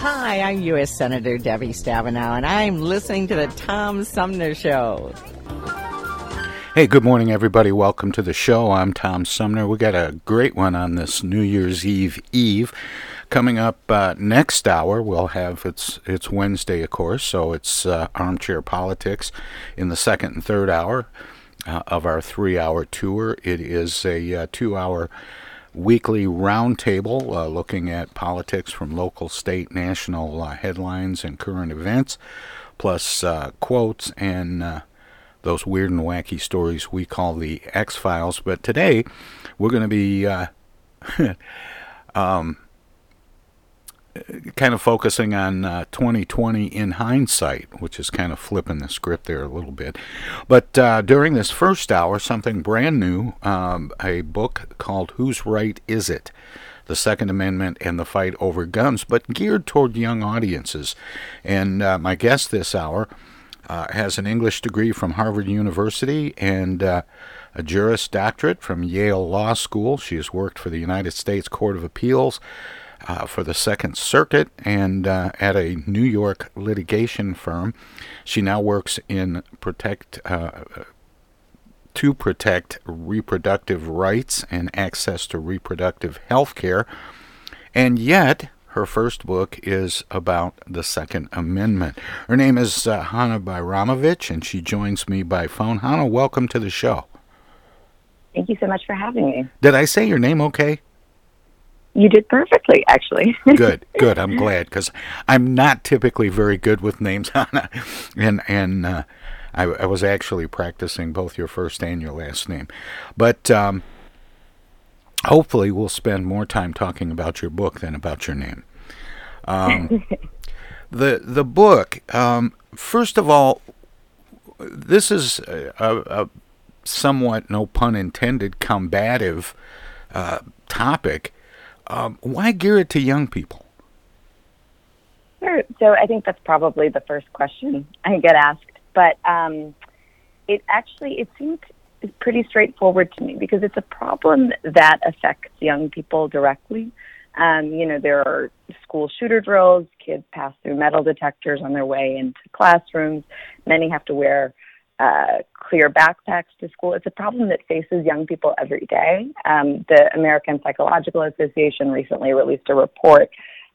Hi, I'm U.S. Senator Debbie Stabenow, and I'm listening to the Tom Sumner Show. Hey, good morning, everybody. Welcome to the show. I'm Tom Sumner. We got a great one on this New Year's Eve Eve. Coming up uh, next hour, we'll have it's it's Wednesday, of course, so it's uh, armchair politics in the second and third hour uh, of our three-hour tour. It is a uh, two-hour weekly roundtable uh, looking at politics from local, state, national uh, headlines and current events, plus uh, quotes and uh, those weird and wacky stories we call the X Files. But today we're going to be uh, um, kind of focusing on uh, 2020 in hindsight, which is kind of flipping the script there a little bit. But uh, during this first hour, something brand new um, a book called Whose Right Is It? The Second Amendment and the Fight Over Guns, but geared toward young audiences. And uh, my guest this hour uh, has an English degree from Harvard University and uh, a Juris Doctorate from Yale Law School. She has worked for the United States Court of Appeals uh, for the Second Circuit and uh, at a New York litigation firm. She now works in protect uh, to protect reproductive rights and access to reproductive health care. And yet, her first book is about the Second Amendment. Her name is uh, Hana Bajramovic, and she joins me by phone. Hana, welcome to the show. Thank you so much for having me. Did I say your name okay? You did perfectly, actually. good, good. I'm glad because I'm not typically very good with names, Hana, and and uh, I, I, was actually practicing both your first and your last name, but um, hopefully we'll spend more time talking about your book than about your name. Um, the the book, um, first of all, this is a, a, somewhat, no pun intended, combative uh, topic um, why gear it to young people? Sure. So I think that's probably the first question I get asked. But um, it actually it seems pretty straightforward to me because it's a problem that affects young people directly. Um, you know, there are school shooter drills. Kids pass through metal detectors on their way into classrooms. Many have to wear uh, clear backpacks to school. It's a problem that faces young people every day. Um, the American Psychological Association recently released a report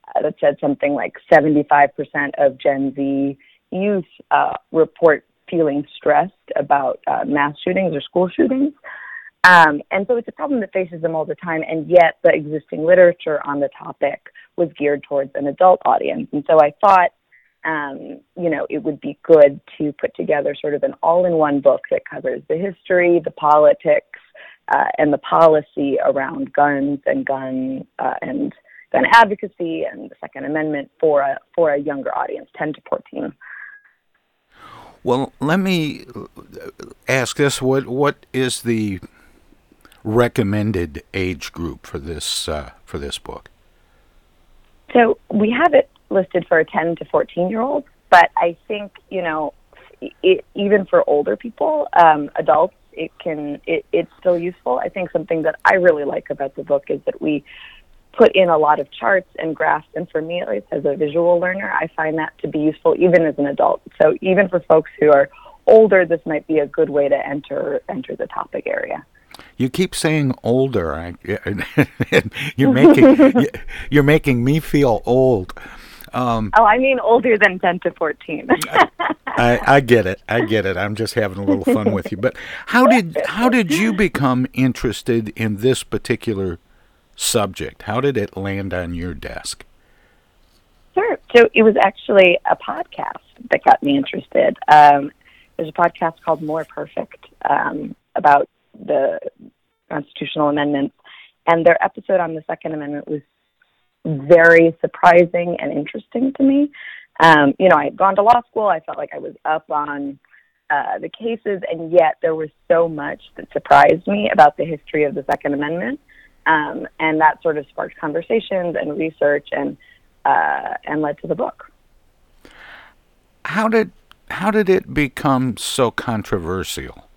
uh, that said something like 75% of Gen Z youth uh, report feeling stressed about uh, mass shootings or school shootings. Um, and so it's a problem that faces them all the time, and yet the existing literature on the topic was geared towards an adult audience. And so I thought um, you know, it would be good to put together sort of an all-in-one book that covers the history, the politics, uh, and the policy around guns and gun uh, and gun advocacy and the Second Amendment for a for a younger audience, 10 to 14. Well, let me ask this: what what is the recommended age group for this uh, for this book? So we have it listed for a 10 to 14 year old, but I think, you know, it, even for older people, um, adults, it can it, it's still useful. I think something that I really like about the book is that we put in a lot of charts and graphs, and for me, at least as a visual learner, I find that to be useful even as an adult. So even for folks who are older, this might be a good way to enter enter the topic area. You keep saying older. I, you're making you're making me feel old. Um, oh, I mean older than ten to fourteen. I, I get it. I get it. I'm just having a little fun with you. But how did how did you become interested in this particular subject? How did it land on your desk? Sure. So it was actually a podcast that got me interested. Um, there's a podcast called More Perfect um, about the constitutional amendments, and their episode on the Second Amendment was very surprising and interesting to me. Um, you know, I had gone to law school. I felt like I was up on uh, the cases, and yet there was so much that surprised me about the history of the Second Amendment, um, and that sort of sparked conversations and research, and uh, and led to the book. How did how did it become so controversial?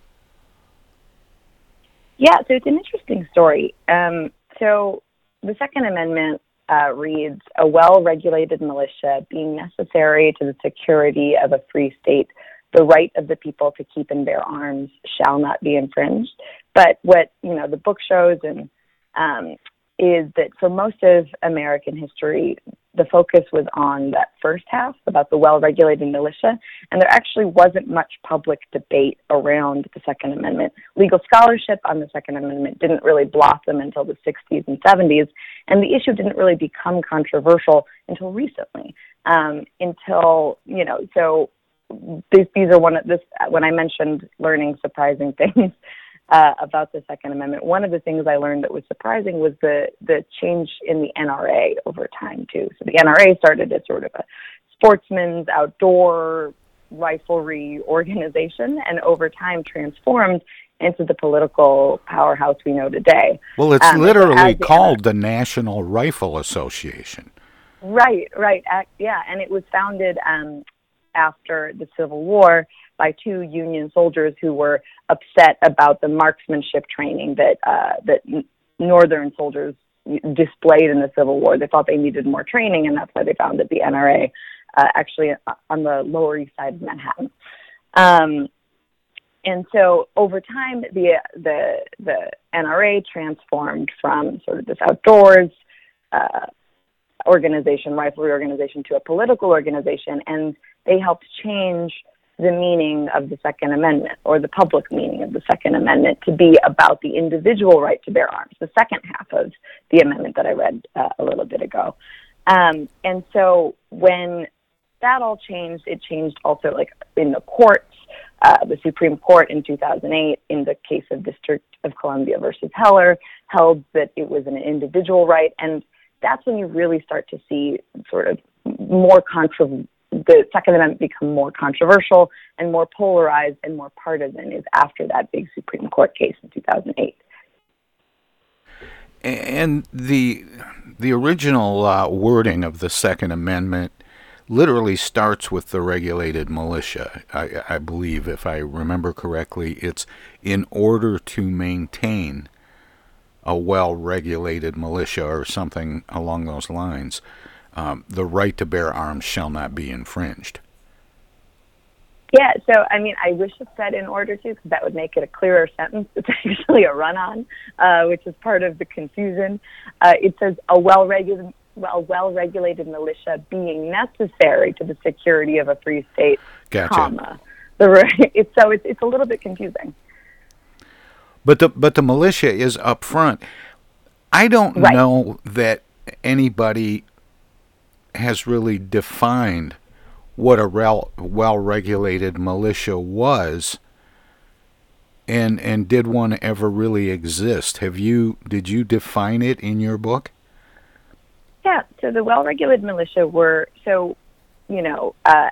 Yeah, so it's an interesting story. Um, so the Second Amendment uh, reads A well regulated militia being necessary to the security of a free state, the right of the people to keep and bear arms shall not be infringed. But what you know the book shows and um, is that for most of American history, the focus was on that first half about the well regulated militia, and there actually wasn't much public debate around the Second Amendment. Legal scholarship on the Second Amendment didn't really blossom until the 60s and 70s, and the issue didn't really become controversial until recently. Um, until, you know, so these, these are one of this, when I mentioned learning surprising things uh, about the Second Amendment. One of the things I learned that was surprising was the the change in the NRA over time too. So the NRA started as sort of a sportsman's outdoor riflery organization, and over time transformed into the political powerhouse we know today. Well, it's um, literally called the National Rifle Association. Right, right, uh, yeah, and it was founded um, after the Civil War by two Union soldiers who were upset about the marksmanship training that uh, that Northern soldiers displayed in the Civil War. They thought they needed more training, and that's why they founded the NRA, uh, actually on the Lower East Side of Manhattan. Um, and so over time, the the the NRA transformed from sort of this outdoors uh, organization, riflery organization, to a political organization, and they helped change the meaning of the Second Amendment or the public meaning of the Second Amendment to be about the individual right to bear arms, the second half of the amendment that I read uh, a little bit ago. Um, and so when that all changed, it changed also like in the courts. Uh, the Supreme Court in 2008, in the case of District of Columbia versus Heller, held that it was an individual right. And that's when you really start to see sort of more controversial the Second Amendment become more controversial and more polarized and more partisan is after that big Supreme Court case in 2008. And the the original uh, wording of the Second Amendment literally starts with the regulated militia. I, I believe, if I remember correctly, it's in order to maintain a well regulated militia or something along those lines um, the right to bear arms shall not be infringed. Yeah, so I mean, I wish it said in order to, because that would make it a clearer sentence. It's actually a run on, uh, which is part of the confusion. Uh, it says a well regulated well well regulated militia being necessary to the security of a free state, gotcha. comma. The right, it's, so it's it's a little bit confusing. But the but the militia is up front. I don't right. know that anybody has really defined what a well regulated militia was and and did one ever really exist. Have you did you define it in your book? Yeah so the well regulated militia were so you know uh,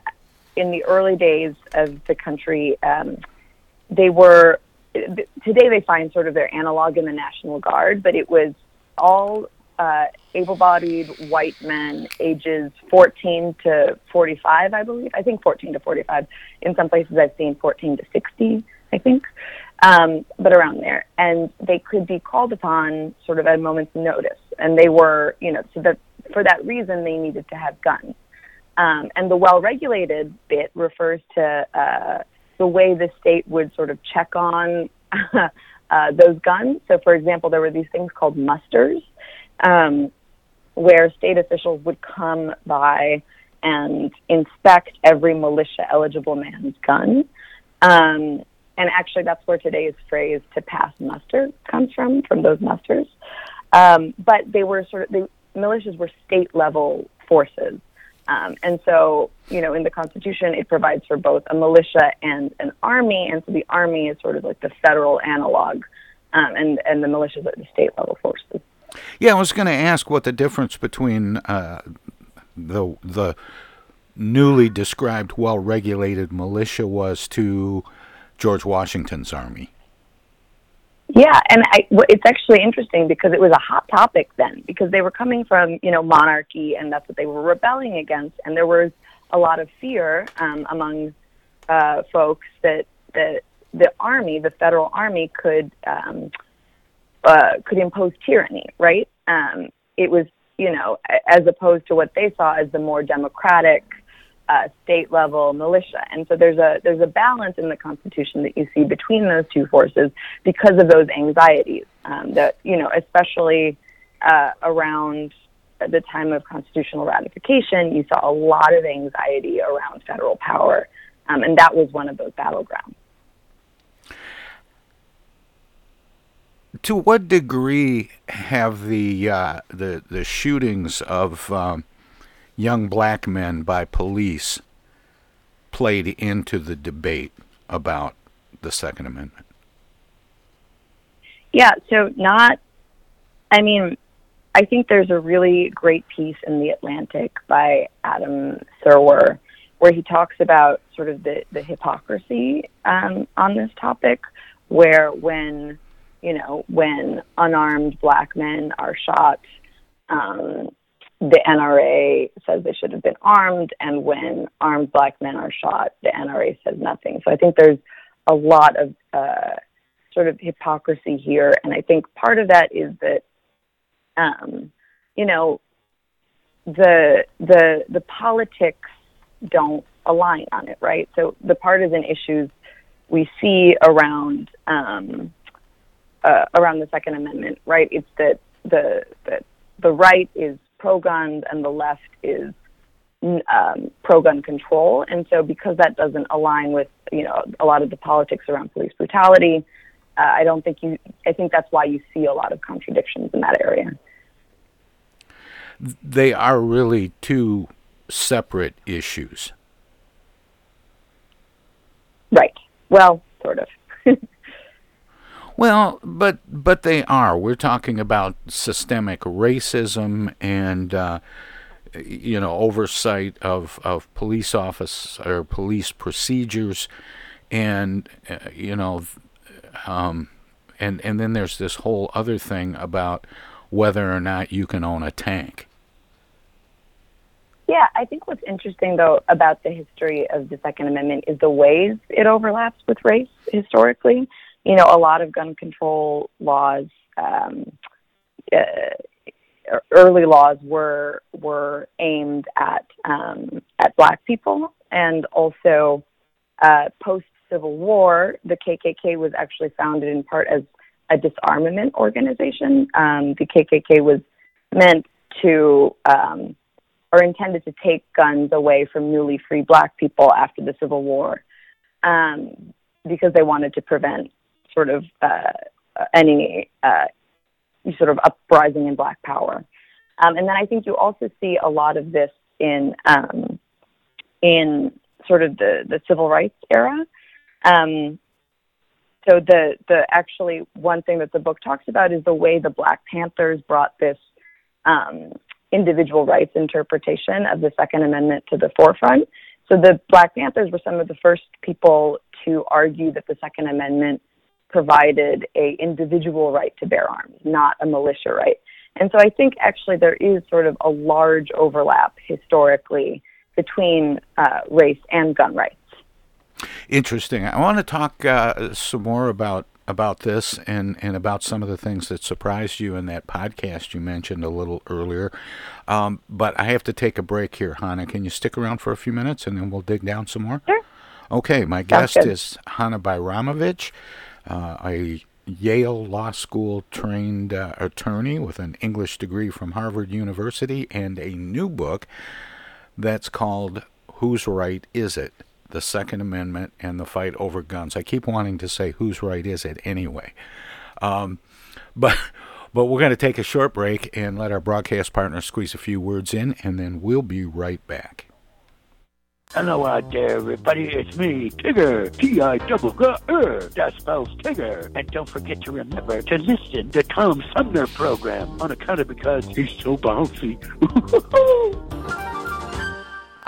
in the early days of the country um, they were today they find sort of their analog in the national guard but it was all uh, able-bodied white men, ages 14 to 45, I believe. I think 14 to 45. In some places, I've seen 14 to 60. I think. um, but around there, and they could be called upon sort of at a moment's notice, and they were, you know, so that for that reason they needed to have guns. Um, and the well-regulated bit refers to uh, the way the state would sort of check on uh, those guns. So, for example, there were these things called musters, um, where state officials would come by and inspect every militia-eligible man's gun. Um, and actually, that's where today's phrase "to pass muster" comes from, from those musters. Um, but they were sort of the militias were state-level forces. Um, and so, you know, in the Constitution, it provides for both a militia and an army. And so the army is sort of like the federal analog, um, and, and the militias are the state level forces. Yeah, I was going to ask what the difference between uh, the the newly described well regulated militia was to George Washington's army. Yeah, and I, it's actually interesting because it was a hot topic then because they were coming from you know monarchy and that's what they were rebelling against, and there was a lot of fear um, among uh, folks that that the army, the federal army, could um, uh, could impose tyranny, right? Um, it was you know as opposed to what they saw as the more democratic uh, state level militia. And so there's a there's a balance in the Constitution that you see between those two forces because of those anxieties um, that you know, especially uh, around the time of constitutional ratification, you saw a lot of anxiety around federal power, um, and that was one of those battlegrounds. To what degree have the uh, the the shootings of um, young black men by police played into the debate about the Second Amendment? Yeah, so not, I mean, I think there's a really great piece in The Atlantic by Adam Serwer where he talks about sort of the, the hypocrisy um, on this topic, where when, you know, when unarmed black men are shot, um, the NRA says they should have been armed, and when armed black men are shot, the NRA says nothing. So I think there's a lot of uh, sort of hypocrisy here, and I think part of that is that, um, you know, the the the politics don't align on it, right? So the partisan issues we see around um, uh, around the Second Amendment, right? It's that the the the right is pro-gun and the left is um, pro-gun control. And so, because that doesn't align with you know a lot of the politics around police brutality, uh, I don't think you. I think that's why you see a lot of contradictions in that area. They are really two separate issues. Right. Well, sort of. Well, but but they are. We're talking about systemic racism and uh, you know oversight of of police office or police procedures, and uh, you know, um, and and then there's this whole other thing about whether or not you can own a tank. Yeah, I think what's interesting though about the history of the Second Amendment is the ways it overlaps with race historically you know, a lot of gun control laws, um, uh, early laws were were aimed at um, at black people, and also uh, post Civil War, the KKK was actually founded in part as a disarmament organization. Um, the KKK was meant to um, or intended to take guns away from newly free black people after the Civil War um, because they wanted to prevent sort of uh, any uh, sort of uprising in Black Power. Um, and then I think you also see a lot of this in um, in sort of the, the civil rights era. Um, so the the actually one thing that the book talks about is the way the Black Panthers brought this um, individual rights interpretation of the Second Amendment to the forefront. So the Black Panthers were some of the first people to argue that the Second Amendment provided a individual right to bear arms, not a militia right. And so I think actually there is sort of a large overlap historically between uh, race and gun rights. interesting. I want to talk uh, some more about about this and, and about some of the things that surprised you in that podcast you mentioned a little earlier. Um, but I have to take a break here, Hana. Can you stick around for a few minutes and then we'll dig down some more? Sure. Okay, my guest is Hana Bajramovic, uh, a Yale Law School trained uh, attorney with an English degree from Harvard University and a new book that's called Whose Right Is It? the Second Amendment and the fight over guns. I keep wanting to say whose right is it anyway. Um, but but we're going to take a short break and let our broadcast partner squeeze a few words in, and then we'll be right back. Hello out there, everybody. It's me, Tigger. T-I-double-G-R. That spells Tigger. And don't forget to remember to listen to Tom Sumner program on account of because he's so bouncy.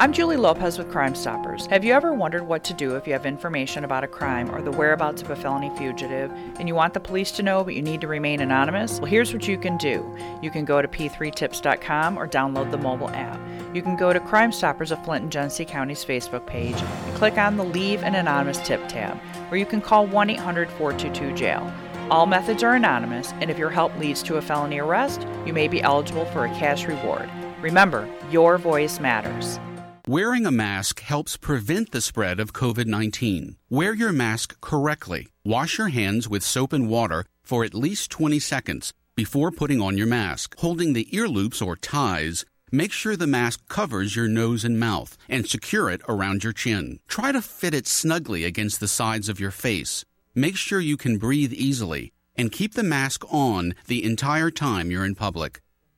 I'm Julie Lopez with Crime Stoppers. Have you ever wondered what to do if you have information about a crime or the whereabouts of a felony fugitive and you want the police to know but you need to remain anonymous? Well, here's what you can do. You can go to p3tips.com or download the mobile app. You can go to Crime Stoppers of Flint and Genesee County's Facebook page and click on the Leave an Anonymous Tip tab, or you can call 1 800 422 jail. All methods are anonymous, and if your help leads to a felony arrest, you may be eligible for a cash reward. Remember, your voice matters. Wearing a mask helps prevent the spread of COVID 19. Wear your mask correctly. Wash your hands with soap and water for at least 20 seconds before putting on your mask. Holding the ear loops or ties, make sure the mask covers your nose and mouth and secure it around your chin. Try to fit it snugly against the sides of your face. Make sure you can breathe easily and keep the mask on the entire time you're in public.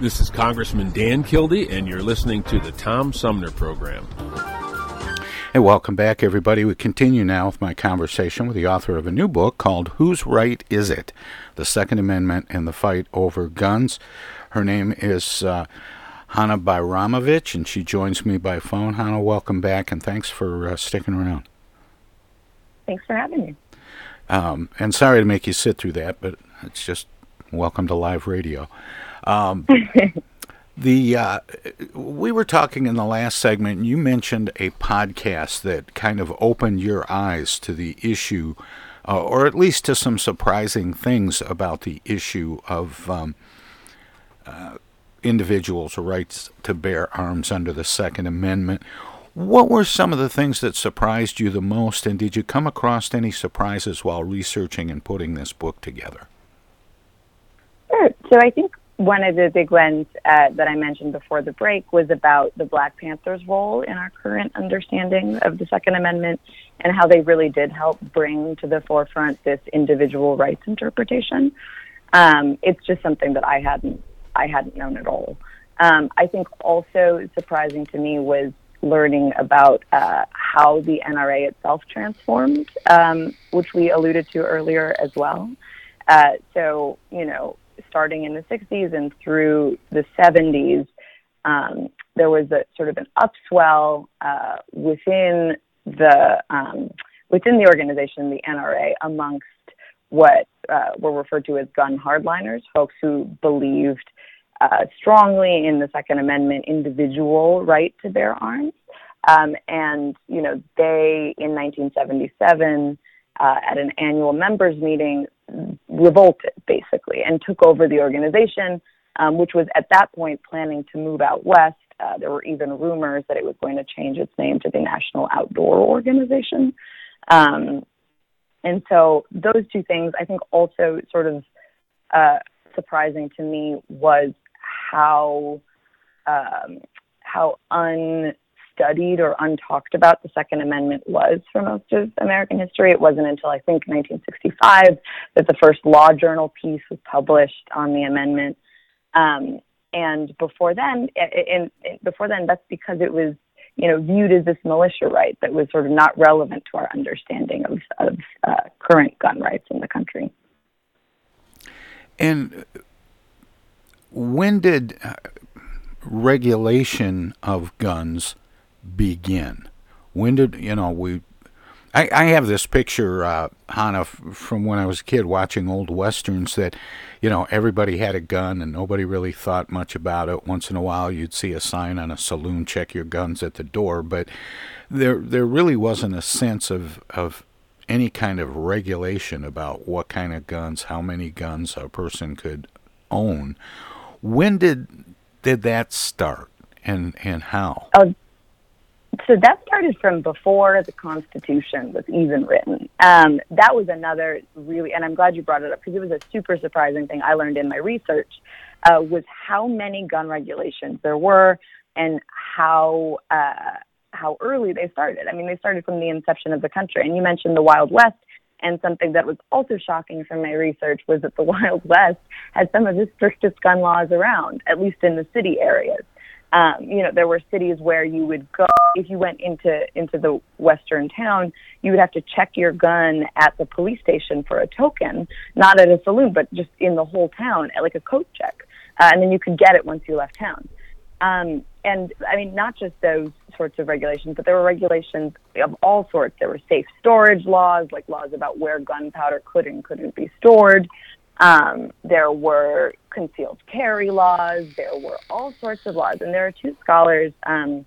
This is Congressman Dan Kildee, and you're listening to the Tom Sumner Program. Hey, welcome back, everybody. We continue now with my conversation with the author of a new book called Whose Right Is It? The Second Amendment and the Fight Over Guns. Her name is uh, Hana Bajramovic, and she joins me by phone. Hana, welcome back, and thanks for uh, sticking around. Thanks for having me. Um, and sorry to make you sit through that, but it's just welcome to live radio. Um, the uh, we were talking in the last segment. You mentioned a podcast that kind of opened your eyes to the issue, uh, or at least to some surprising things about the issue of um, uh, individuals' rights to bear arms under the Second Amendment. What were some of the things that surprised you the most, and did you come across any surprises while researching and putting this book together? Sure. So I think one of the big ones uh, that I mentioned before the break was about the Black Panthers' role in our current understanding of the Second Amendment and how they really did help bring to the forefront this individual rights interpretation. Um, it's just something that I hadn't I hadn't known at all. Um, I think also surprising to me was learning about uh, how the NRA itself transformed, um, which we alluded to earlier as well. Uh, so, you know, starting in the 60s and through the 70s, um, there was a sort of an upswell uh, within the um, within the organization, the NRA, amongst what uh, were referred to as gun hardliners, folks who believed uh, strongly in the Second Amendment individual right to bear arms. Um, and, you know, they, in 1977, uh, at an annual members meeting, revolted basically and took over the organization, um, which was at that point planning to move out west. Uh, there were even rumors that it was going to change its name to the National Outdoor Organization. Um, and so those two things, I think, also sort of uh, surprising to me was how um, how unstudied or untalked about the Second Amendment was for most of American history. It wasn't until I think 1965 that the first law journal piece was published on the amendment. Um, and before then, and before then, that's because it was you know viewed as this militia right that was sort of not relevant to our understanding of, of uh, current gun rights in the country. And when did regulation of guns begin? When did you know we? I, I have this picture, uh, Hana, from when I was a kid watching old westerns. That you know everybody had a gun and nobody really thought much about it. Once in a while, you'd see a sign on a saloon, "Check your guns at the door," but there there really wasn't a sense of of any kind of regulation about what kind of guns, how many guns a person could own when did did that start, and and how? Oh, so that started from before the Constitution was even written. Um, that was another really, and I'm glad you brought it up because it was a super surprising thing I learned in my research uh, was how many gun regulations there were and how uh, how early they started. I mean, they started from the inception of the country. And you mentioned the Wild West. And something that was also shocking from my research was that the Wild West had some of the strictest gun laws around, at least in the city areas. Um, you know, there were cities where you would go if you went into into the western town, you would have to check your gun at the police station for a token, not at a saloon, but just in the whole town, like a coat check, uh, and then you could get it once you left town. Um, and I mean, not just those sorts of regulations, but there were regulations of all sorts. There were safe storage laws, like laws about where gunpowder could and couldn't be stored. Um, there were concealed carry laws. There were all sorts of laws. And there are two scholars, um,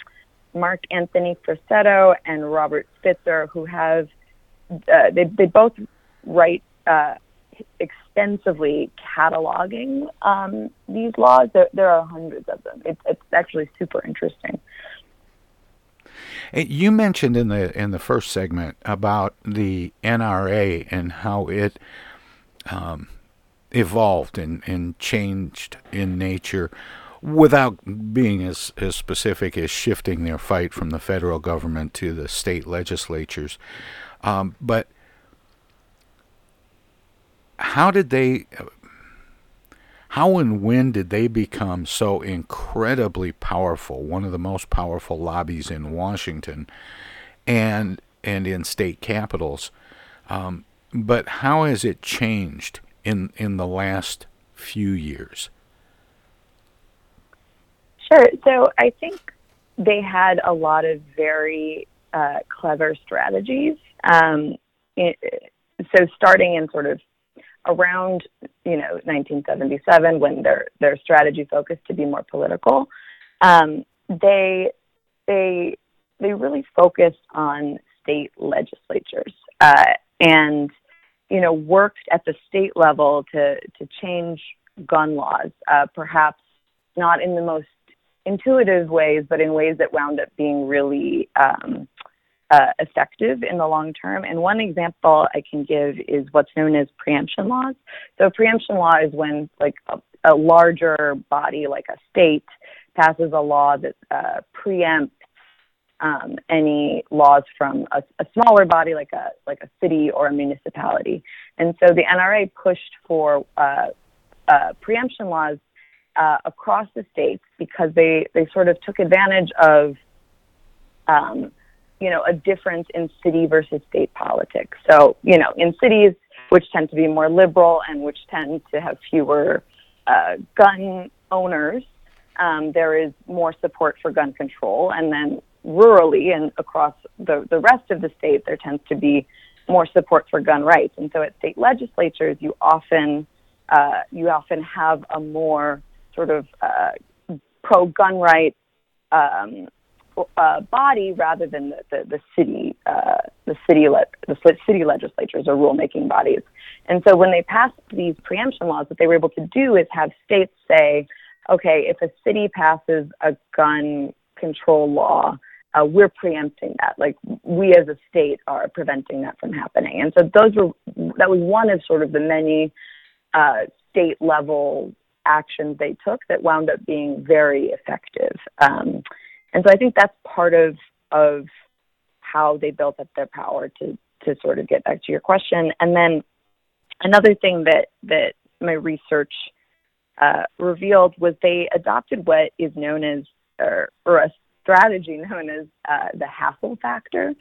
Mark Anthony Frassetto and Robert Spitzer, who have, uh, they, they both write uh, extensively cataloging um, these laws. There, there are hundreds of them. It's, it's actually super interesting. You mentioned in the in the first segment about the NRA and how it um, evolved and, and changed in nature without being as, as specific as shifting their fight from the federal government to the state legislatures. Um, but how did they How and when did they become so incredibly powerful? One of the most powerful lobbies in Washington, and and in state capitals. Um, but how has it changed in in the last few years? Sure. So I think they had a lot of very uh, clever strategies. Um, it, so starting in sort of around you know 1977 when their their strategy focused to be more political, um, they they they really focused on state legislatures uh, and you know worked at the state level to to change gun laws, uh, perhaps not in the most intuitive ways, but in ways that wound up being really um, uh, effective in the long term. And one example I can give is what's known as preemption laws. So preemption law is when like a, a larger body, like a state, passes a law that uh, preempts um, any laws from a, a, smaller body like a like a city or a municipality. And so the NRA pushed for uh, uh, preemption laws uh, across the states because they they sort of took advantage of um, you know a difference in city versus state politics. So you know in cities which tend to be more liberal and which tend to have fewer uh, gun owners, um, there is more support for gun control, and then rurally and across the the rest of the state there tends to be more support for gun rights. And so at state legislatures, you often uh, you often have a more sort of uh, pro gun rights um, uh, body rather than the, the, the city uh, the city le- the city legislatures or rulemaking bodies. And so when they passed these preemption laws, what they were able to do is have states say, okay, if a city passes a gun control law, uh, we're preempting that. Like we as a state are preventing that from happening. And so those were that was one of sort of the many uh, state level actions they took that wound up being very effective. Um, and so I think that's part of of how they built up their power to to sort of get back to your question. And then another thing that that my research uh, revealed was they adopted what is known as or, or a strategy known as uh, the hassle factor,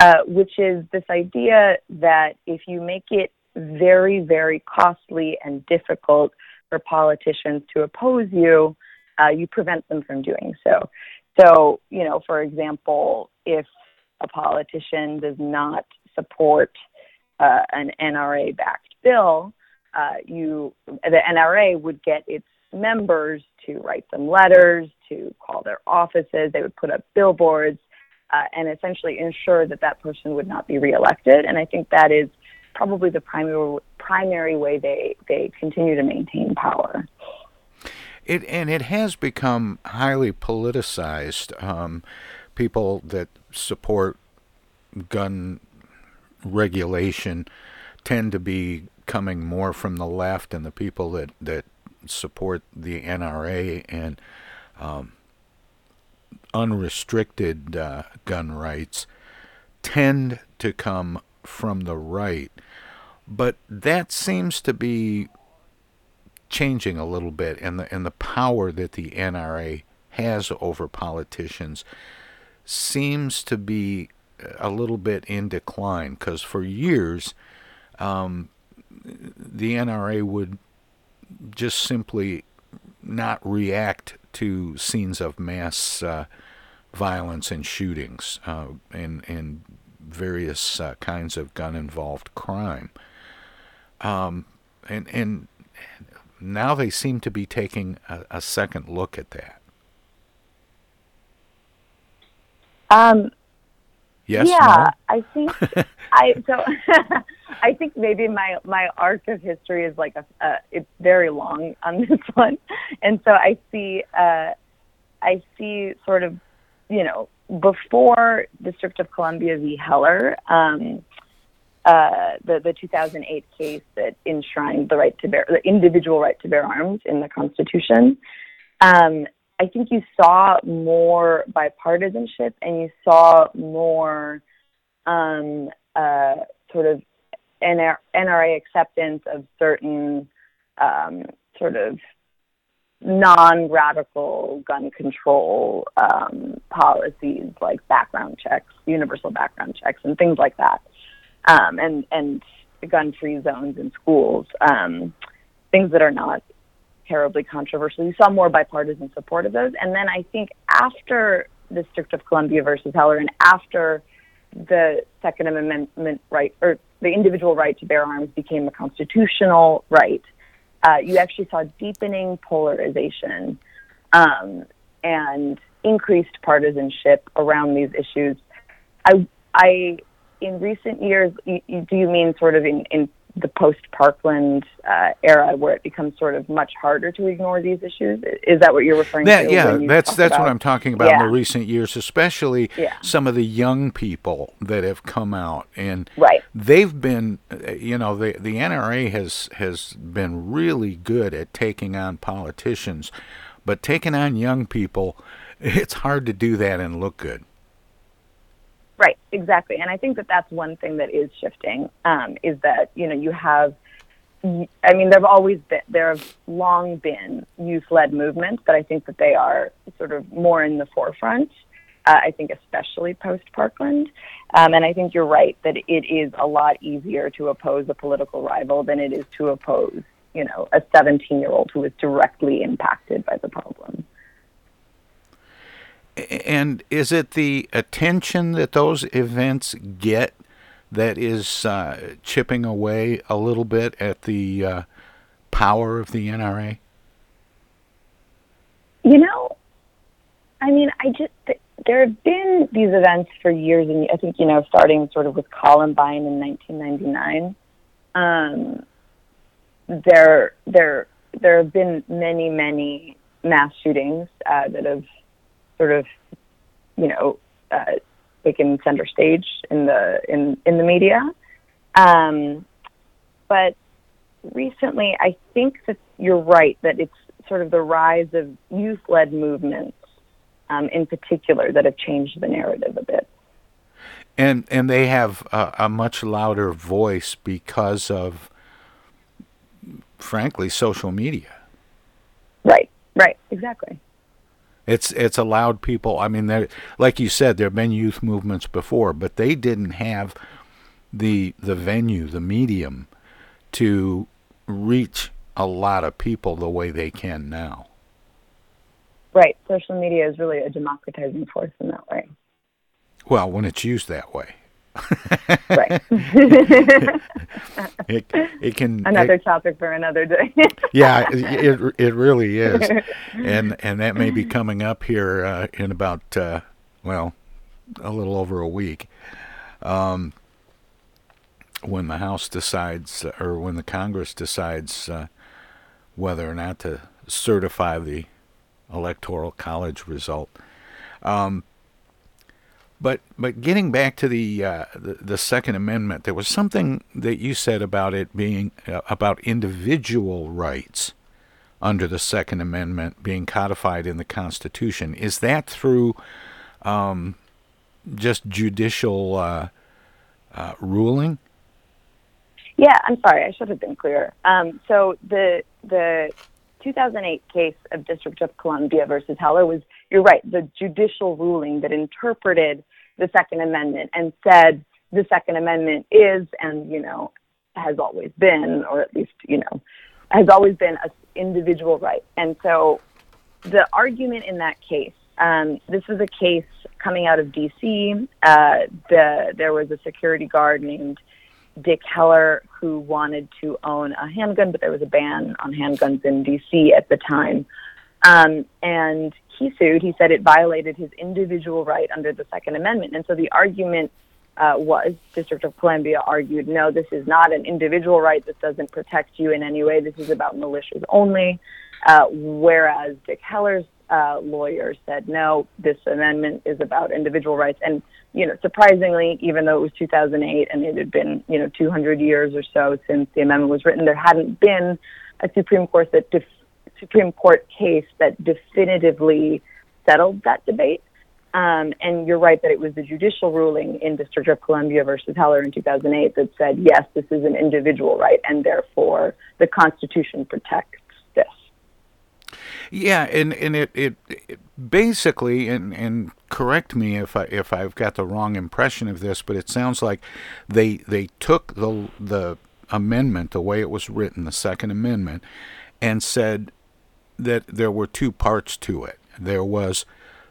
uh, which is this idea that if you make it very, very costly and difficult for politicians to oppose you, uh, you prevent them from doing so. So, you know, for example, if a politician does not support uh, an NRA backed bill, uh, you the NRA would get its members to write them letters, to call their offices. They would put up billboards uh, and essentially ensure that that person would not be reelected. And I think that is probably the primary primary way they they continue to maintain power. It and it has become highly politicized. Um, people that support gun regulation tend to be coming more from the left, and the people that that support the NRA and um, unrestricted uh, gun rights tend to come from the right. But that seems to be changing a little bit, and the and the power that the NRA has over politicians seems to be a little bit in decline. Because for years, um, the NRA would just simply not react to scenes of mass uh, violence and shootings uh, and and various uh, kinds of gun involved crime. Um, and and now they seem to be taking a, a second look at that. Um, yes. Yeah, no? I think I so I think maybe my my arc of history is like a it's very long on this one, and so I see uh, I see sort of you know before District of Columbia v. Heller, um, uh, the the 2008 case that enshrined the right to bear the individual right to bear arms in the Constitution. Um, I think you saw more bipartisanship and you saw more um, uh, sort of NRA acceptance of certain um, sort of non-radical gun control um, policies like background checks, universal background checks, and things like that, um, and and gun-free zones in schools, um, things that are not terribly controversial. You saw more bipartisan support of those, and then I think after the District of Columbia versus Heller, and after the Second Amendment right or the individual right to bear arms became a constitutional right uh, you actually saw deepening polarization um, and increased partisanship around these issues. I, I, in recent years, you, you, do you mean sort of in, in the post Parkland uh, era, where it becomes sort of much harder to ignore these issues? Is that what you're referring that, to? Yeah, that's that's about? what I'm talking about yeah. in the recent years, especially yeah. some of the young people that have come out and right. they've been, you know, the the NRA has has been really good at taking on politicians, but taking on young people, it's hard to do that and look good. Right, exactly. And I think that that's one thing that is shifting um, is that, you know, you have, I mean, there have always been, there have long been youth led movements, but I think that they are sort of more in the forefront. Uh, I think especially post Parkland. Um, and I think you're right that it is a lot easier to oppose a political rival than it is to oppose, you know, a 17 year old who is directly impacted by the problem. And is it the attention that those events get that is uh, chipping away a little bit at the uh, power of the NRA? You know, I mean, I just there have been these events for years, and I think you know, starting sort of with Columbine in 1999. Um, there, there, there have been many, many mass shootings uh, that have sort of, you know, uh, taken center stage in the in in the media. Um, but recently, I think that you're right that it's sort of the rise of youth-led movements, um, in particular, that have changed the narrative a bit. And and they have a, a much louder voice because of, frankly, social media. Right. Right. Exactly. It's it's allowed people. I mean, there, like you said, there have been youth movements before, but they didn't have the the venue, the medium, to reach a lot of people the way they can now. Right. Social media is really a democratizing force in that way. Well, when it's used that way. Right. it it can another it, topic for another day. yeah, it it really is, and and that may be coming up here uh, in about uh, well, a little over a week, um, when the House decides or when the Congress decides uh, whether or not to certify the electoral college result. Um, but but getting back to the, uh, the, the Second Amendment, there was something that you said about it being uh, about individual rights under the Second Amendment being codified in the Constitution. Is that through um, just judicial uh, uh ruling? Yeah, I'm sorry, I should have been clearer. Um, so the the 2008 case of District of Columbia versus Heller was, you're right, the judicial ruling that interpreted the Second Amendment and said the Second Amendment is and, you know, has always been, or at least, you know, has always been an individual right. And so the argument in that case, um, this was a case coming out of D.C. Uh, the, there was a security guard named Dick Heller, who wanted to own a handgun, but there was a ban on handguns in D.C. at the time. Um, and he sued. He said it violated his individual right under the Second Amendment. And so the argument uh, was District of Columbia argued, no, this is not an individual right. This doesn't protect you in any way. This is about militias only. Uh, whereas Dick Heller's uh, lawyer said, no, this amendment is about individual rights. And, you know, surprisingly, even though it was 2008 and it had been, you know, 200 years or so since the amendment was written, there hadn't been a Supreme Court that def- Supreme Court case that definitively settled that debate. Um, and you're right that it was the judicial ruling in District of Columbia versus Heller in 2008 that said, yes, this is an individual right, and therefore the Constitution protects this. Yeah, and and it it, it basically and and correct me if I if I've got the wrong impression of this, but it sounds like they they took the the amendment the way it was written, the Second Amendment, and said that there were two parts to it. There was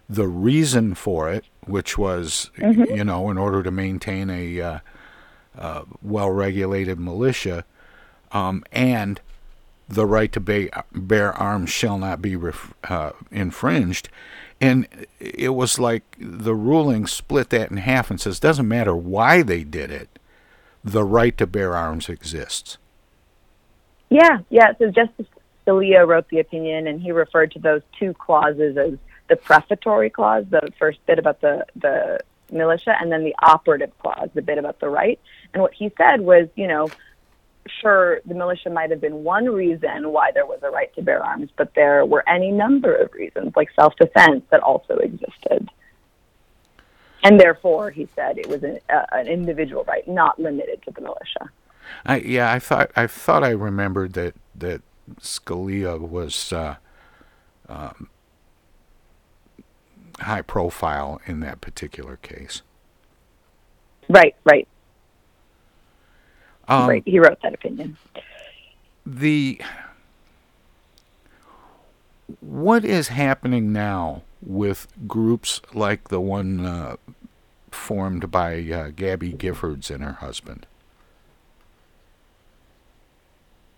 the reason for it, which was Mhm. you know in order to maintain a uh, uh, well-regulated militia, um, and the right to bear, bear arms shall not be ref, uh, infringed. And it was like the ruling split that in half and says doesn't matter why they did it, the right to bear arms exists. Yeah, yeah. So Justice Scalia wrote the opinion, and he referred to those two clauses as the prefatory clause, the first bit about the the militia, and then the operative clause, the bit about the right. And what he said was, you know, sure, the militia might have been one reason why there was a right to bear arms, but there were any number of reasons, like self defense, that also existed. And therefore, he said it was an, uh, an individual right, not limited to the militia. I yeah, I thought I thought I remembered that that Scalia was uh, um, high profile in that particular case. Right, right, Um, right. He wrote that opinion. the what is happening now with groups like the one uh, formed by uh, Gabby Giffords and her husband?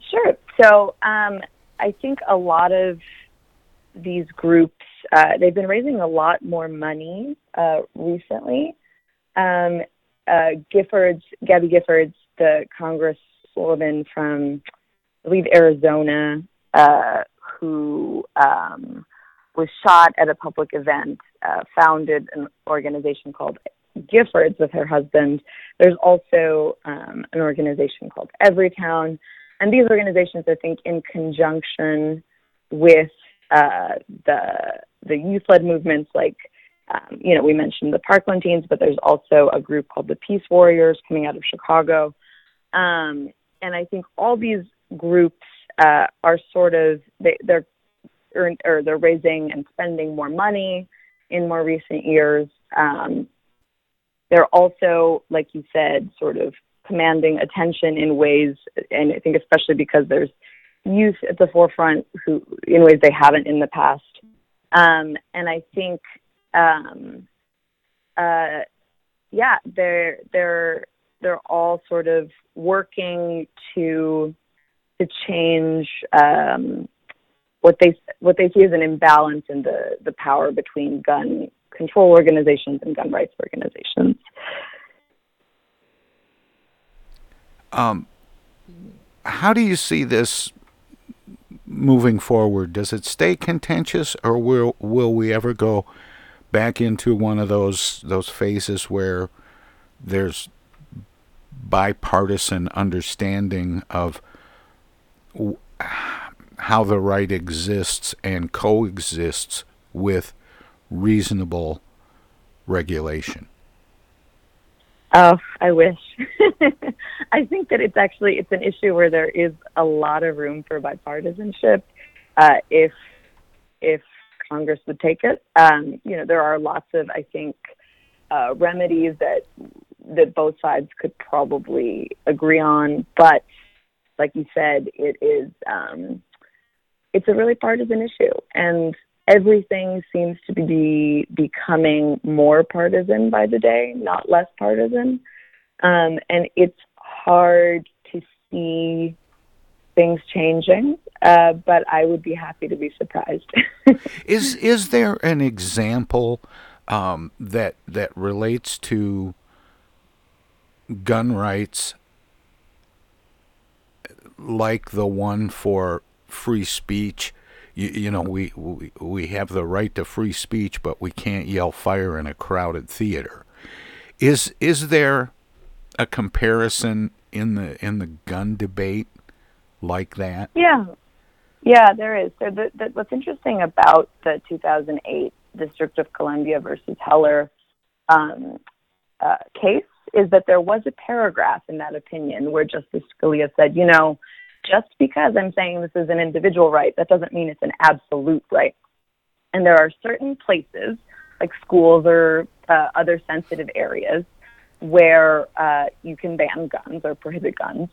Sure. So um, I think a lot of these groups, uh, they've been raising a lot more money uh, recently. Um, uh, Giffords, Gabby Giffords, the congresswoman from, I believe, Arizona, uh, who um, was shot at a public event, uh, founded an organization called Giffords with her husband. There's also um, an organization called Everytown. And these organizations, I think, in conjunction with uh, the the youth-led movements, like um, you know, we mentioned the Parkland Teens, but there's also a group called the Peace Warriors coming out of Chicago. Um, and I think all these groups uh, are sort of they, they're earn, or they're raising and spending more money in more recent years. Um, they're also, like you said, sort of commanding attention in ways, and I think especially because there's youth at the forefront who, in ways they haven't in the past. Um, and I think, um, uh, yeah, they're they're they're all sort of working to to change um, what they what they see as an imbalance in the the power between gun control organizations and gun rights organizations. Um, how do you see this moving forward? Does it stay contentious, or will will we ever go back into one of those those phases where there's bipartisan understanding of w- how the right exists and coexists with reasonable regulation? Oh, I wish. I think that it's actually it's an issue where there is a lot of room for bipartisanship uh, if if Congress would take it. Um, you know, there are lots of I think uh, remedies that that both sides could probably agree on, but like you said, it is um, it's a really partisan issue, and everything seems to be becoming more partisan by the day, not less partisan. Um, and it's hard to see things changing, uh, but I would be happy to be surprised. is is there an example um, that that relates to gun rights like the one for free speech? You, you know, we, we we have the right to free speech, but we can't yell fire in a crowded theater. Is is there a comparison in the in the gun debate like that? Yeah, yeah, there is. So the, the, what's interesting about the 2008 District of Columbia versus Heller um, uh, case is that there was a paragraph in that opinion where Justice Scalia said, you know, just because I'm saying this is an individual right, that doesn't mean it's an absolute right. And there are certain places, like schools or uh, other sensitive areas, where uh, you can ban guns or prohibit guns.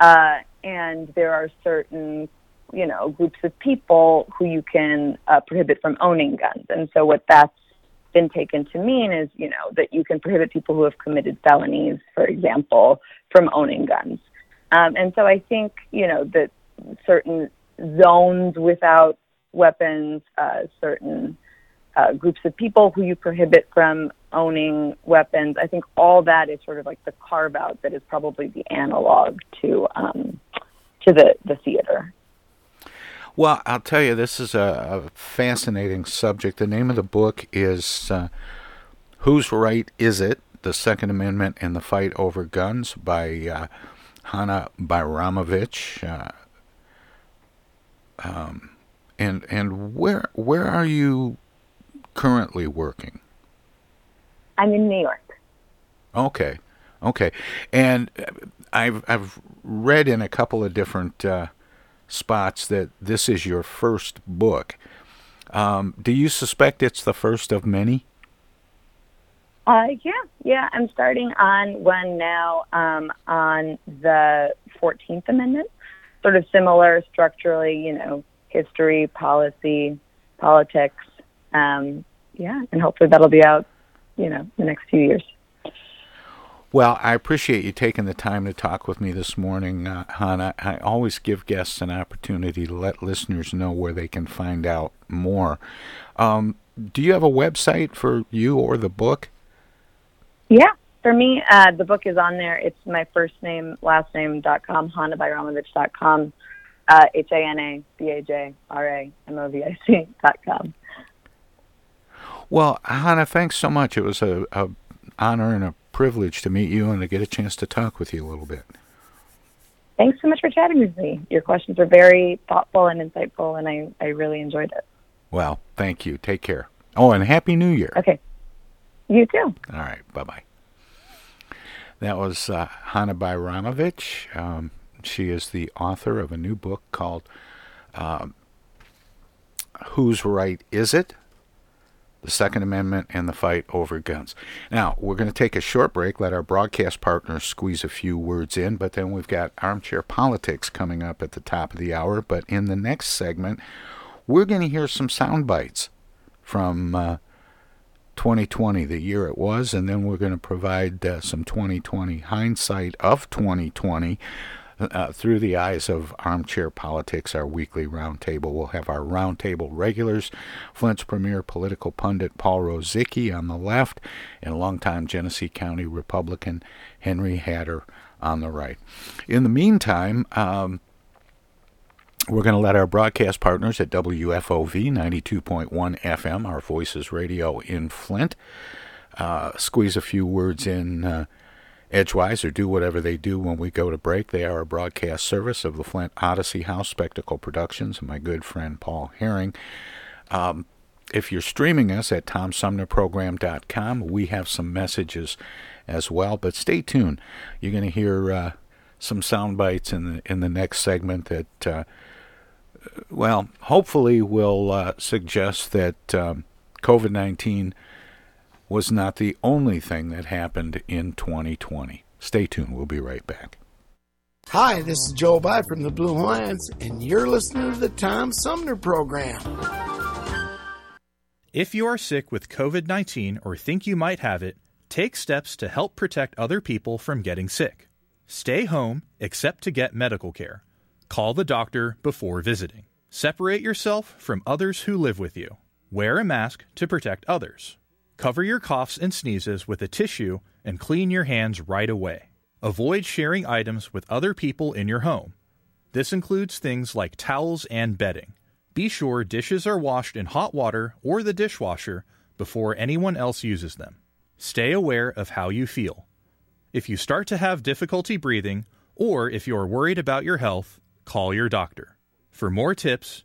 Uh, and there are certain, you know, groups of people who you can uh, prohibit from owning guns. And so what that's been taken to mean is, you know, that you can prohibit people who have committed felonies, for example, from owning guns. Um, and so I think, you know, that certain zones without weapons, uh, certain uh, groups of people who you prohibit from owning weapons. I think all that is sort of like the carve out that is probably the analog to um, to the the theater. Well, I'll tell you, this is a, a fascinating subject. The name of the book is uh, "Whose Right Is It: The Second Amendment and the Fight Over Guns" by uh, Hana Bajramovic. Uh, um, and and where where are you currently working? I'm in New York. Okay, okay, and I've I've read in a couple of different uh, spots that this is your first book. Um, do you suspect it's the first of many? Uh, yeah, yeah. I'm starting on one now um, on the 14th Amendment. Sort of similar structurally, you know, history, policy, politics. Um, yeah, and hopefully that'll be out, you know, the next few years. Well, I appreciate you taking the time to talk with me this morning, uh, Hana. I always give guests an opportunity to let listeners know where they can find out more. Um, do you have a website for you or the book? Yeah, for me, uh, the book is on there. It's my first name, last name dot com, dot com, uh, H A N A B A J R A M O V I C dot com. Well, Hana, thanks so much. It was a, a honor and a privilege to meet you and to get a chance to talk with you a little bit. Thanks so much for chatting with me. Your questions were very thoughtful and insightful, and I, I really enjoyed it. Well, thank you. Take care. Oh, and Happy New Year. Okay. You too. All right. Bye bye. That was uh, Hana Bajramovic. Um, she is the author of a new book called um, Whose Right Is It? the Second Amendment, and the fight over guns. Now, we're going to take a short break, let our broadcast partners squeeze a few words in, but then we've got armchair politics coming up at the top of the hour. But in the next segment, we're going to hear some sound bites from uh, 2020, the year it was, and then we're going to provide uh, some 2020 hindsight of 2020 uh, through the eyes of armchair politics, our weekly roundtable. We'll have our roundtable regulars, Flint's premier political pundit Paul Rozycki on the left, and longtime Genesee County Republican Henry Hatter on the right. In the meantime, um, we're going to let our broadcast partners at WFOV 92.1 FM, our Voices Radio in Flint, uh, squeeze a few words in uh, edgewise or do whatever they do when we go to break. They are a broadcast service of the Flint Odyssey House Spectacle Productions and my good friend Paul Herring. Um, if you're streaming us at TomSumnerProgram.com, we have some messages as well. But stay tuned. You're going to hear uh, some sound bites in the in the next segment that, uh, well, hopefully will uh, suggest that um, COVID 19 was not the only thing that happened in 2020. Stay tuned. We'll be right back. Hi, this is Joe By from the Blue Lions, and you're listening to the Tom Sumner Program. If you are sick with COVID 19 or think you might have it, take steps to help protect other people from getting sick. Stay home except to get medical care. Call the doctor before visiting. Separate yourself from others who live with you. Wear a mask to protect others. Cover your coughs and sneezes with a tissue and clean your hands right away. Avoid sharing items with other people in your home. This includes things like towels and bedding. Be sure dishes are washed in hot water or the dishwasher before anyone else uses them. Stay aware of how you feel. If you start to have difficulty breathing, or if you are worried about your health, call your doctor. For more tips,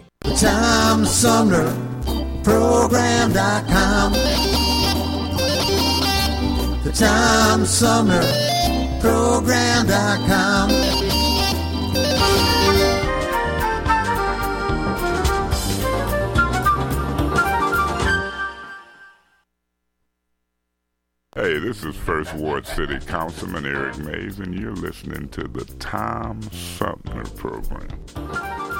Tom Sumner Program.com. The Tom Sumner Program.com. Hey, this is First Ward City Councilman Eric Mays, and you're listening to the Tom Sumner Program.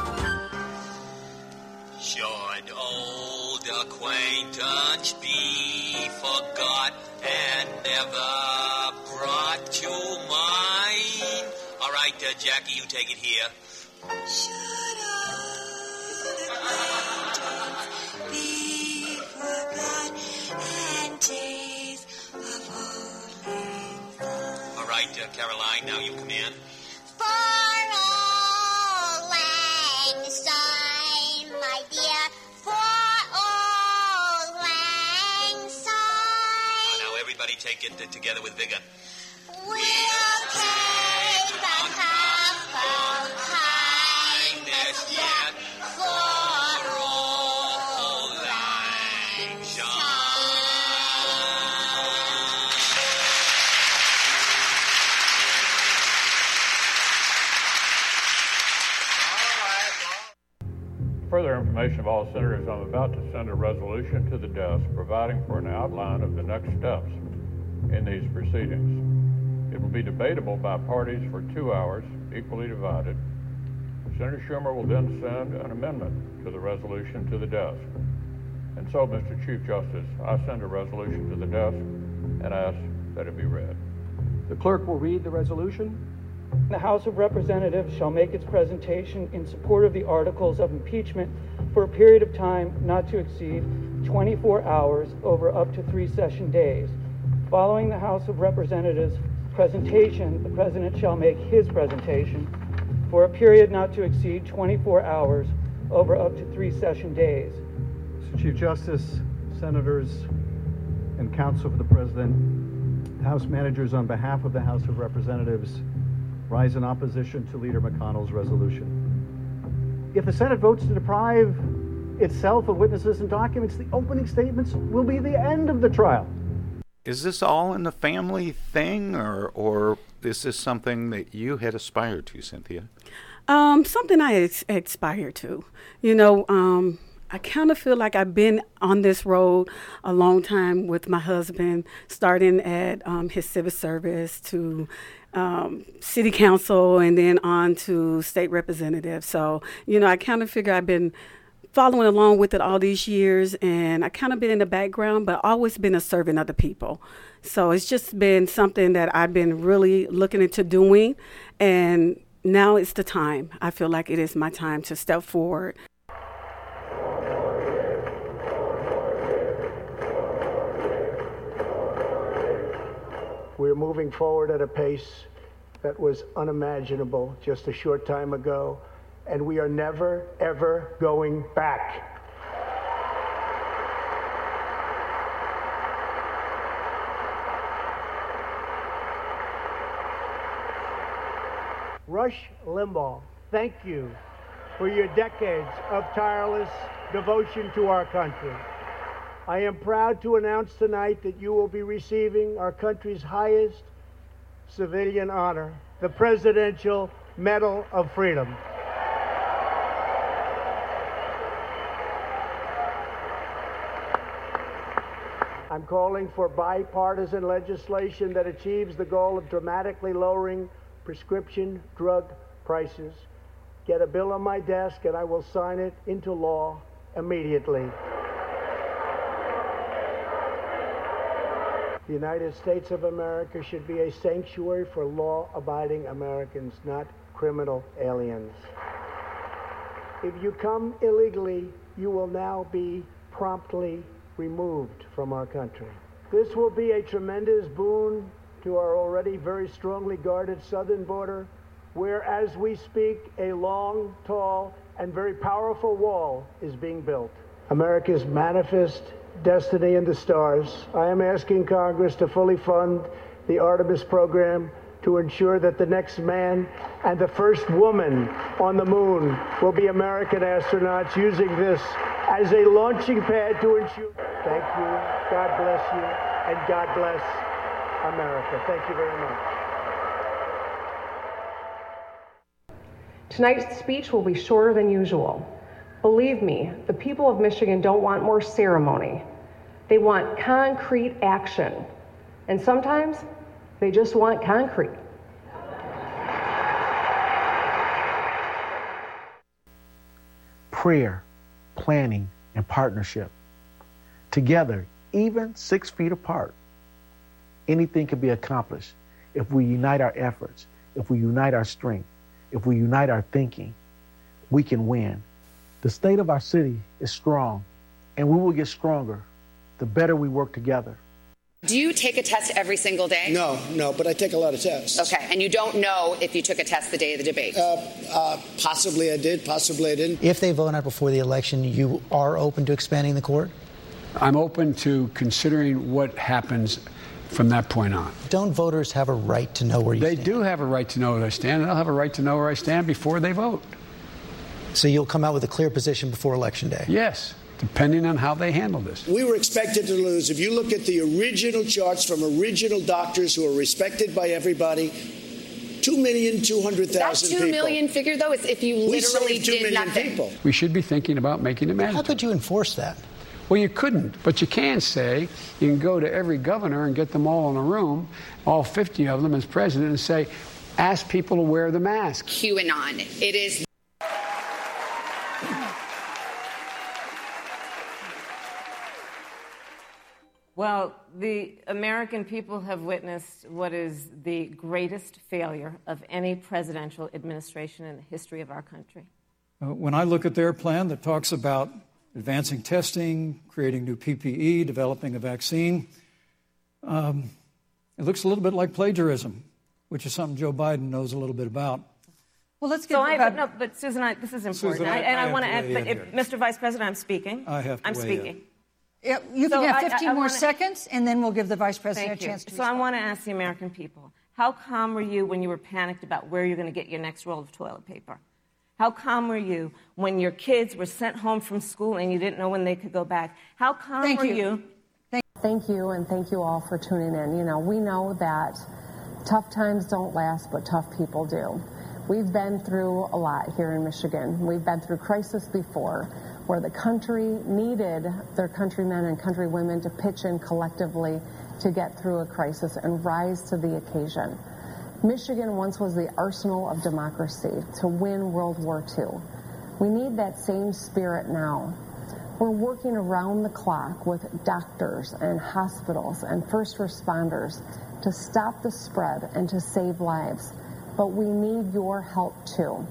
Should old acquaintance be forgot and never brought to mind? All right, uh, Jackie, you take it here. Should old acquaintance be forgot and days of old All right, uh, Caroline, now you come in. For take it together with vigor. We'll take the cup of kindness yet for old lang Further information of all senators, I'm about to send a resolution to the desk providing for an outline of the next steps in these proceedings. It will be debatable by parties for two hours, equally divided. Senator Schumer will then send an amendment to the resolution to the desk. And so, Mr. Chief Justice, I send a resolution to the desk and ask that it be read. The clerk will read the resolution. The House of Representatives shall make its presentation in support of the articles of impeachment for a period of time not to exceed 24 hours over up to three session days. Following the House of Representatives presentation, the President shall make his presentation for a period not to exceed 24 hours over up to three session days. Mr. Chief Justice, Senators, and Counsel for the President, House managers on behalf of the House of Representatives rise in opposition to Leader McConnell's resolution. If the Senate votes to deprive itself of witnesses and documents, the opening statements will be the end of the trial. Is this all in the family thing, or or is this something that you had aspired to, Cynthia? Um, something I ex- aspire to. You know, um, I kind of feel like I've been on this road a long time with my husband, starting at um, his civil service to um, city council and then on to state representative. So, you know, I kind of figure I've been following along with it all these years and I kind of been in the background, but always been a servant of the people. So it's just been something that I've been really looking into doing and now it's the time. I feel like it is my time to step forward. We're moving forward at a pace that was unimaginable just a short time ago, and we are never, ever going back. Rush Limbaugh, thank you for your decades of tireless devotion to our country. I am proud to announce tonight that you will be receiving our country's highest civilian honor, the Presidential Medal of Freedom. I'm calling for bipartisan legislation that achieves the goal of dramatically lowering prescription drug prices. Get a bill on my desk and I will sign it into law immediately. The United States of America should be a sanctuary for law abiding Americans, not criminal aliens. If you come illegally, you will now be promptly removed from our country. This will be a tremendous boon to our already very strongly guarded southern border, where, as we speak, a long, tall, and very powerful wall is being built. America's manifest destiny in the stars. I am asking Congress to fully fund the Artemis program to ensure that the next man and the first woman on the moon will be American astronauts using this as a launching pad to ensure. Thank you. God bless you. And God bless America. Thank you very much. Tonight's speech will be shorter than usual. Believe me, the people of Michigan don't want more ceremony. They want concrete action. And sometimes they just want concrete. Prayer, planning, and partnership. Together, even six feet apart, anything can be accomplished if we unite our efforts, if we unite our strength, if we unite our thinking, we can win. The state of our city is strong, and we will get stronger the better we work together. Do you take a test every single day? No, no, but I take a lot of tests. Okay, and you don't know if you took a test the day of the debate? Uh, uh, possibly I did, possibly I didn't. If they vote out before the election, you are open to expanding the court? I'm open to considering what happens from that point on. Don't voters have a right to know where you they stand? They do have a right to know where they stand, and they'll have a right to know where I stand before they vote. So you'll come out with a clear position before Election Day? Yes, depending on how they handle this. We were expected to lose. If you look at the original charts from original doctors who are respected by everybody, two million two hundred That thousand two people. million figure, though, is if you We literally saved two did million nothing. people. We should be thinking about making it mandatory. How could you enforce that? Well, you couldn't, but you can say you can go to every governor and get them all in a room, all 50 of them as president, and say, ask people to wear the mask. QAnon. It is. Well, the American people have witnessed what is the greatest failure of any presidential administration in the history of our country. Uh, When I look at their plan that talks about advancing testing, creating new PPE, developing a vaccine. Um, it looks a little bit like plagiarism, which is something Joe Biden knows a little bit about. Well, let's get. So I, but no, but Susan, I, this is important, Susan, I, I, and I I, want to add. But if, Mr. Vice President, I'm speaking. I have to I'm weigh speaking. in. Yeah, you So can have I- I- 15 I more wanna- seconds, and then we'll give the vice president Thank a chance you. to So I want to ask the American people: How calm were you when you were panicked about where you're going to get your next roll of toilet paper? How calm were you when your kids were sent home from school and you didn't know when they could go back? How calm Thank were you. you? Thank you, and thank you all for tuning in. You know, we know that tough times don't last, but tough people do. We've been through a lot here in Michigan. We've been through crisis before, where the country needed their countrymen and countrywomen to pitch in collectively to get through a crisis and rise to the occasion. Michigan once was the arsenal of democracy to win World War II. We need that same spirit now. We're working around the clock with doctors and hospitals and first responders to stop the spread and to save lives. But we need your help too.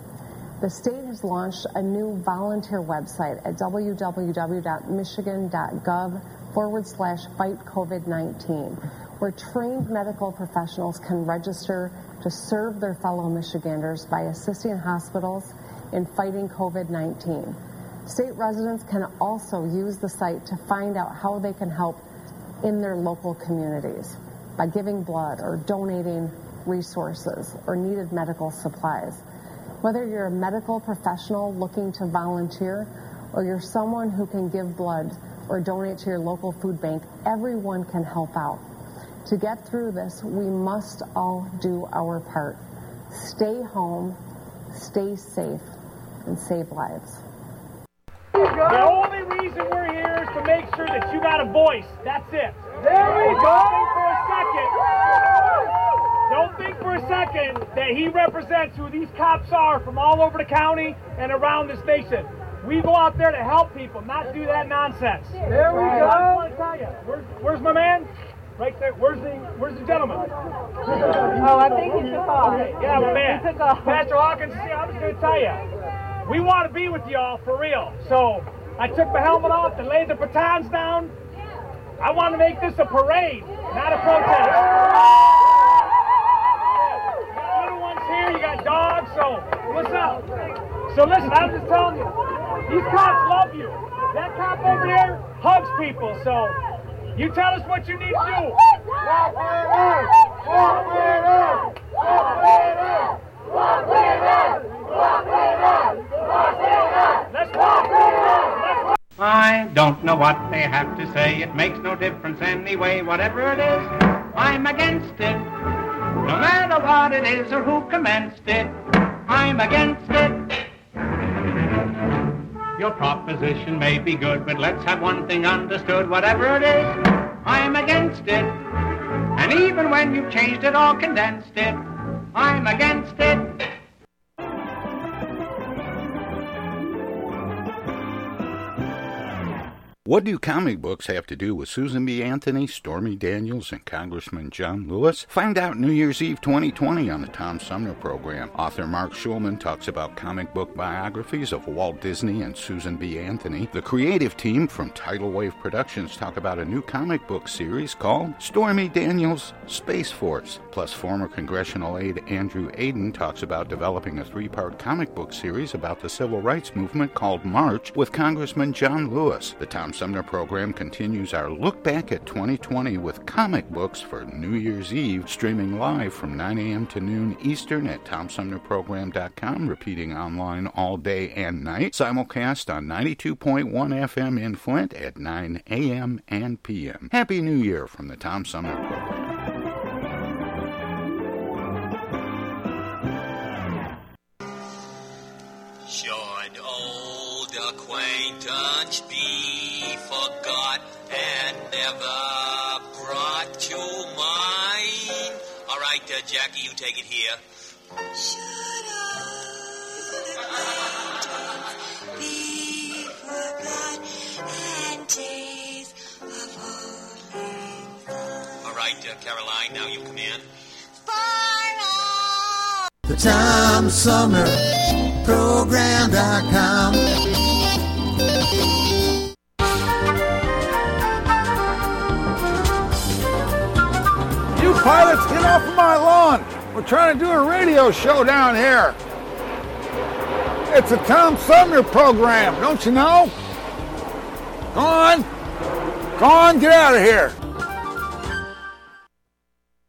The state has launched a new volunteer website at www.michigan.gov forward slash fight COVID 19, where trained medical professionals can register to serve their fellow Michiganders by assisting hospitals in fighting COVID 19. State residents can also use the site to find out how they can help in their local communities by giving blood or donating resources or needed medical supplies. Whether you're a medical professional looking to volunteer or you're someone who can give blood or donate to your local food bank, everyone can help out. To get through this, we must all do our part. Stay home, stay safe, and save lives. The only reason we're here is to make sure that you got a voice. That's it. There we go. Don't think for a second. Don't think for a second that he represents who these cops are from all over the county and around this nation. We go out there to help people, not do that nonsense. There we I go. just want to tell you, where's, where's my man? Right there. Where's the Where's the gentleman? Oh, I think he took off. Okay, yeah, man. He took off. Pastor Hawkins, see, I'm just going to tell you, we want to be with y'all for real. So I took my helmet off and laid the batons down. I want to make this a parade, not a protest. You got little ones here, you got dogs, so what's up? So listen, I'm just telling you, these cops love you. That cop over there hugs people, so you tell us what you need to do. Walk with us! Walk with us! Walk with us! Walk with us! Walk with us! Walk with us! Let's walk with us! Let's walk. I don't know what they have to say. It makes no difference anyway. Whatever it is, I'm against it. No matter what it is or who commenced it, I'm against it. Your proposition may be good, but let's have one thing understood. Whatever it is, I'm against it. And even when you've changed it or condensed it, I'm against it. What do comic books have to do with Susan B. Anthony, Stormy Daniels, and Congressman John Lewis? Find out New Year's Eve 2020 on the Tom Sumner program. Author Mark Schulman talks about comic book biographies of Walt Disney and Susan B. Anthony. The creative team from Tidal Wave Productions talk about a new comic book series called Stormy Daniels Space Force. Plus, former congressional aide Andrew Aydin talks about developing a three part comic book series about the civil rights movement called March with Congressman John Lewis. The Tom Sumner program continues our look back at 2020 with comic books for New Year's Eve, streaming live from 9 a.m. to noon Eastern at TomSumnerProgram.com, repeating online all day and night, simulcast on 92.1 FM in Flint at 9 a.m. and p.m. Happy New Year from the Tom Sumner program. Should old acquaintance be and never brought to mind? All right, uh, Jackie, you take it here. be forgot and days of All right, uh, Caroline, now you come in. The Tom Sumner Program.com. pilots, get off of my lawn. We're trying to do a radio show down here. It's a Tom Sumner program, don't you know? Go on. Go on, get out of here.